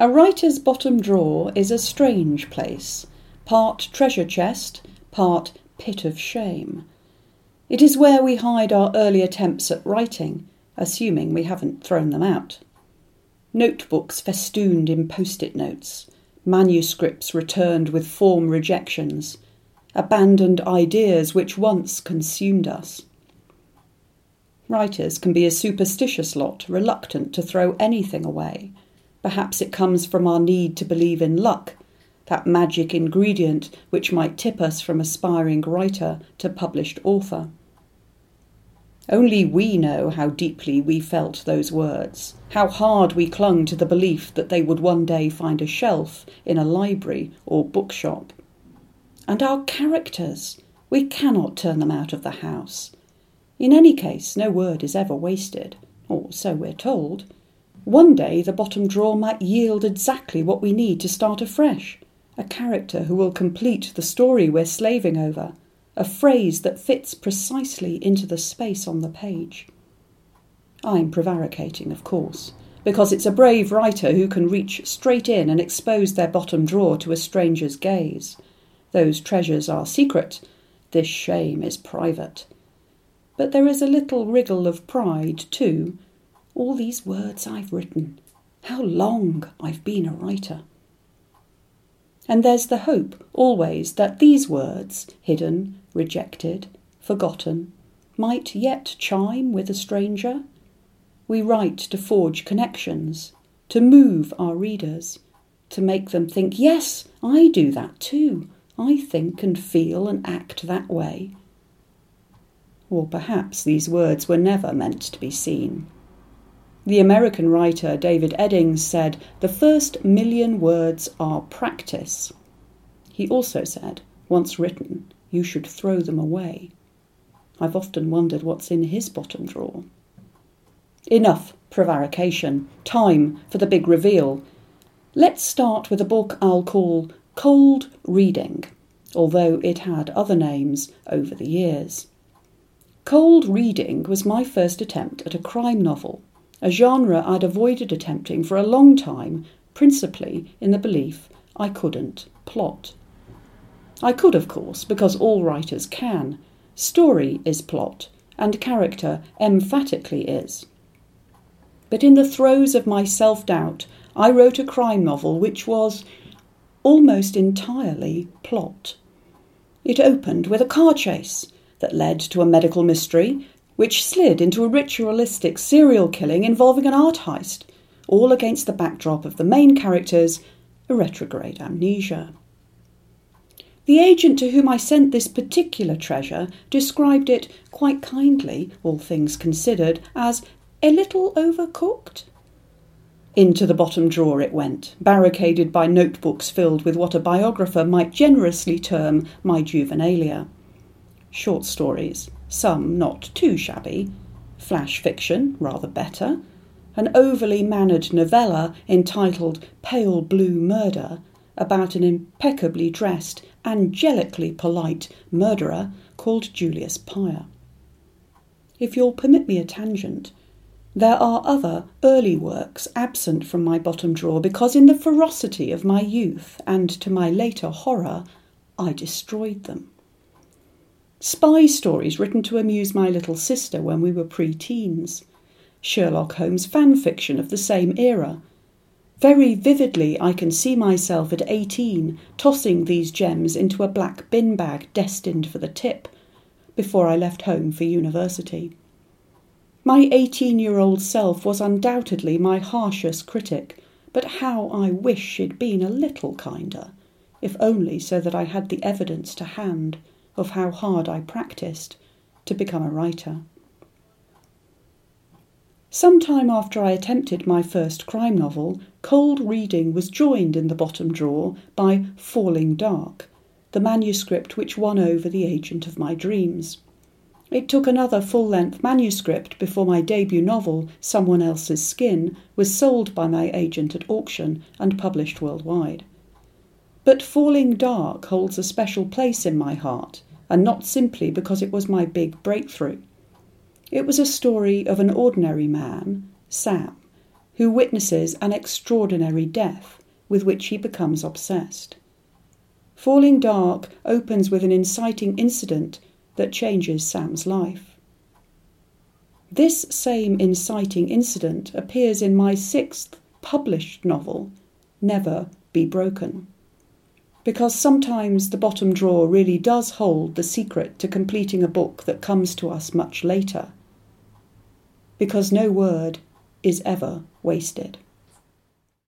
A writer's bottom drawer is a strange place, part treasure chest, part pit of shame. It is where we hide our early attempts at writing, assuming we haven't thrown them out. Notebooks festooned in post it notes, manuscripts returned with form rejections, abandoned ideas which once consumed us. Writers can be a superstitious lot, reluctant to throw anything away Perhaps it comes from our need to believe in luck, that magic ingredient which might tip us from aspiring writer to published author. Only we know how deeply we felt those words, how hard we clung to the belief that they would one day find a shelf in a library or bookshop. And our characters, we cannot turn them out of the house. In any case, no word is ever wasted, or so we're told. One day the bottom drawer might yield exactly what we need to start afresh a character who will complete the story we're slaving over, a phrase that fits precisely into the space on the page. I'm prevaricating, of course, because it's a brave writer who can reach straight in and expose their bottom drawer to a stranger's gaze. Those treasures are secret, this shame is private. But there is a little wriggle of pride, too, all these words I've written, how long I've been a writer. And there's the hope, always, that these words, hidden, rejected, forgotten, might yet chime with a stranger. We write to forge connections, to move our readers, to make them think, yes, I do that too. I think and feel and act that way. Or perhaps these words were never meant to be seen. The American writer David Eddings said, The first million words are practice. He also said, Once written, you should throw them away. I've often wondered what's in his bottom drawer. Enough prevarication. Time for the big reveal. Let's start with a book I'll call Cold Reading, although it had other names over the years. Cold Reading was my first attempt at a crime novel a genre I'd avoided attempting for a long time, principally in the belief I couldn't plot. I could, of course, because all writers can. Story is plot, and character emphatically is. But in the throes of my self doubt, I wrote a crime novel which was almost entirely plot. It opened with a car chase that led to a medical mystery which slid into a ritualistic serial killing involving an art heist, all against the backdrop of the main character's retrograde amnesia. The agent to whom I sent this particular treasure described it quite kindly, all things considered, as a little overcooked. Into the bottom drawer it went, barricaded by notebooks filled with what a biographer might generously term my juvenilia. Short stories, some not too shabby, flash fiction, rather better, an overly mannered novella entitled Pale Blue Murder, about an impeccably dressed, angelically polite murderer called Julius Pyre. If you'll permit me a tangent, there are other early works absent from my bottom drawer because, in the ferocity of my youth and to my later horror, I destroyed them spy stories written to amuse my little sister when we were pre teens, Sherlock Holmes fan fiction of the same era. Very vividly, I can see myself at 18 tossing these gems into a black bin bag destined for the tip before I left home for university. My 18 year old self was undoubtedly my harshest critic, but how I wish she'd been a little kinder, if only so that I had the evidence to hand of how hard I practiced to become a writer. Some time after I attempted my first crime novel, cold reading was joined in the bottom drawer by Falling Dark, the manuscript which won over the agent of my dreams. It took another full length manuscript before my debut novel, Someone Else's Skin, was sold by my agent at auction and published worldwide. But Falling Dark holds a special place in my heart and not simply because it was my big breakthrough. It was a story of an ordinary man, Sam, who witnesses an extraordinary death with which he becomes obsessed. Falling Dark opens with an inciting incident that changes Sam's life. This same inciting incident appears in my sixth published novel, Never Be Broken. Because sometimes the bottom drawer really does hold the secret to completing a book that comes to us much later. Because no word is ever wasted.